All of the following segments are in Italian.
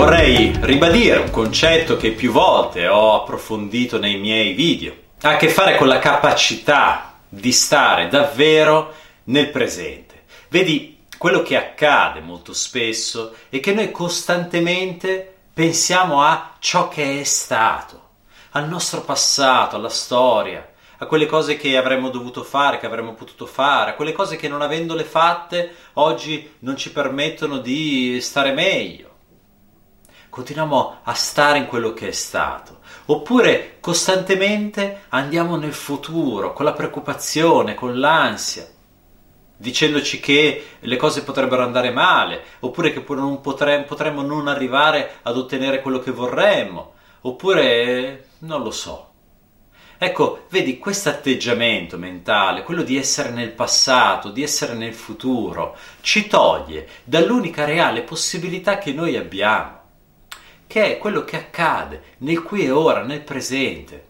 Vorrei ribadire un concetto che più volte ho approfondito nei miei video. Ha a che fare con la capacità di stare davvero nel presente. Vedi, quello che accade molto spesso è che noi costantemente pensiamo a ciò che è stato, al nostro passato, alla storia, a quelle cose che avremmo dovuto fare, che avremmo potuto fare, a quelle cose che non avendole fatte oggi non ci permettono di stare meglio. Continuiamo a stare in quello che è stato. Oppure costantemente andiamo nel futuro con la preoccupazione, con l'ansia, dicendoci che le cose potrebbero andare male, oppure che non potremmo, potremmo non arrivare ad ottenere quello che vorremmo, oppure non lo so. Ecco, vedi, questo atteggiamento mentale, quello di essere nel passato, di essere nel futuro, ci toglie dall'unica reale possibilità che noi abbiamo, che è quello che accade nel qui e ora, nel presente.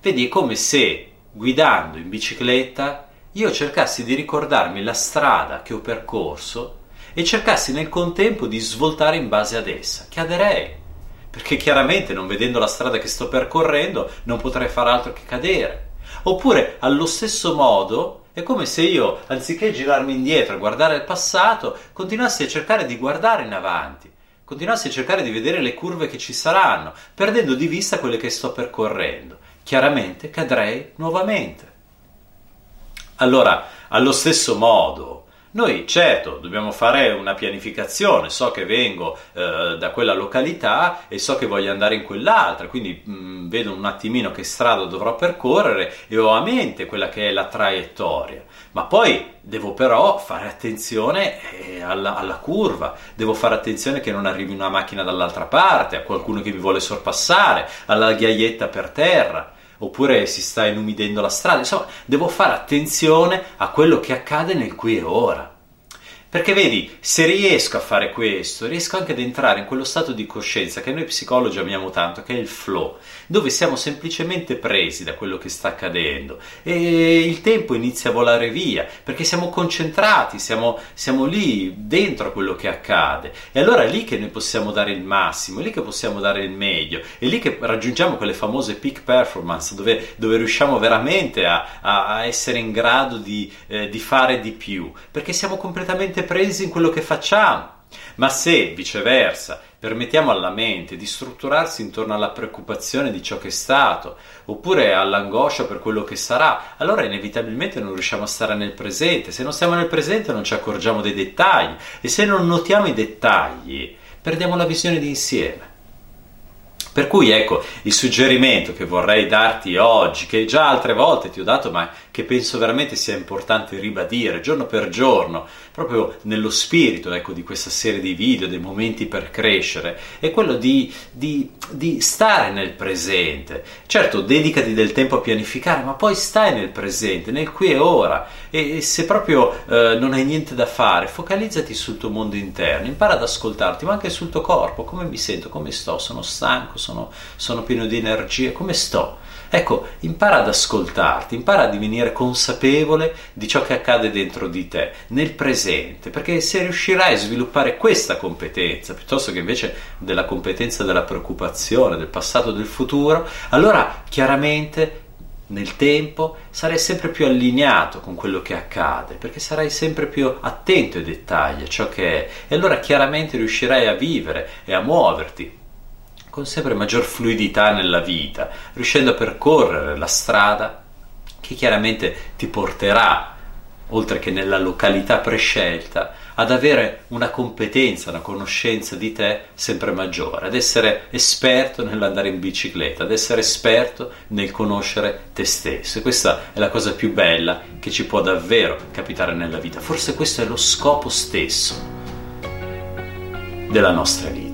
Vedi, è come se guidando in bicicletta io cercassi di ricordarmi la strada che ho percorso e cercassi nel contempo di svoltare in base ad essa. Caderei, perché chiaramente non vedendo la strada che sto percorrendo non potrei fare altro che cadere. Oppure, allo stesso modo, è come se io, anziché girarmi indietro e guardare il passato, continuassi a cercare di guardare in avanti, continuassi a cercare di vedere le curve che ci saranno, perdendo di vista quelle che sto percorrendo. Chiaramente cadrei nuovamente. Allora, allo stesso modo, noi certo dobbiamo fare una pianificazione, so che vengo eh, da quella località e so che voglio andare in quell'altra, quindi mh, vedo un attimino che strada dovrò percorrere e ho a mente quella che è la traiettoria, ma poi devo però fare attenzione eh, alla, alla curva, devo fare attenzione che non arrivi una macchina dall'altra parte, a qualcuno che mi vuole sorpassare, alla ghiaietta per terra oppure si sta inumidendo la strada, insomma, devo fare attenzione a quello che accade nel qui e ora. Perché vedi, se riesco a fare questo, riesco anche ad entrare in quello stato di coscienza che noi psicologi amiamo tanto, che è il flow, dove siamo semplicemente presi da quello che sta accadendo e il tempo inizia a volare via, perché siamo concentrati, siamo, siamo lì dentro a quello che accade. E allora è lì che noi possiamo dare il massimo, è lì che possiamo dare il meglio, è lì che raggiungiamo quelle famose peak performance, dove, dove riusciamo veramente a, a, essere in grado di, eh, di fare di più, perché siamo completamente presi in quello che facciamo. Ma se viceversa permettiamo alla mente di strutturarsi intorno alla preoccupazione di ciò che è stato, oppure all'angoscia per quello che sarà, allora inevitabilmente non riusciamo a stare nel presente. Se non stiamo nel presente non ci accorgiamo dei dettagli e se non notiamo i dettagli perdiamo la visione di insieme. Per cui ecco il suggerimento che vorrei darti oggi, che già altre volte ti ho dato, ma che penso veramente sia importante ribadire giorno per giorno, proprio nello spirito ecco, di questa serie di video, dei momenti per crescere, è quello di, di, di stare nel presente. Certo, dedicati del tempo a pianificare, ma poi stai nel presente, nel qui e ora. E, e se proprio eh, non hai niente da fare, focalizzati sul tuo mondo interno, impara ad ascoltarti, ma anche sul tuo corpo, come mi sento, come sto, sono stanco, sono, sono pieno di energie, come sto? Ecco, impara ad ascoltarti, impara a divenire consapevole di ciò che accade dentro di te, nel presente, perché se riuscirai a sviluppare questa competenza, piuttosto che invece della competenza della preoccupazione, del passato, del futuro, allora chiaramente nel tempo sarai sempre più allineato con quello che accade, perché sarai sempre più attento ai dettagli, a ciò che è, e allora chiaramente riuscirai a vivere e a muoverti con sempre maggior fluidità nella vita, riuscendo a percorrere la strada che chiaramente ti porterà, oltre che nella località prescelta, ad avere una competenza, una conoscenza di te sempre maggiore, ad essere esperto nell'andare in bicicletta, ad essere esperto nel conoscere te stesso. E questa è la cosa più bella che ci può davvero capitare nella vita. Forse questo è lo scopo stesso della nostra vita.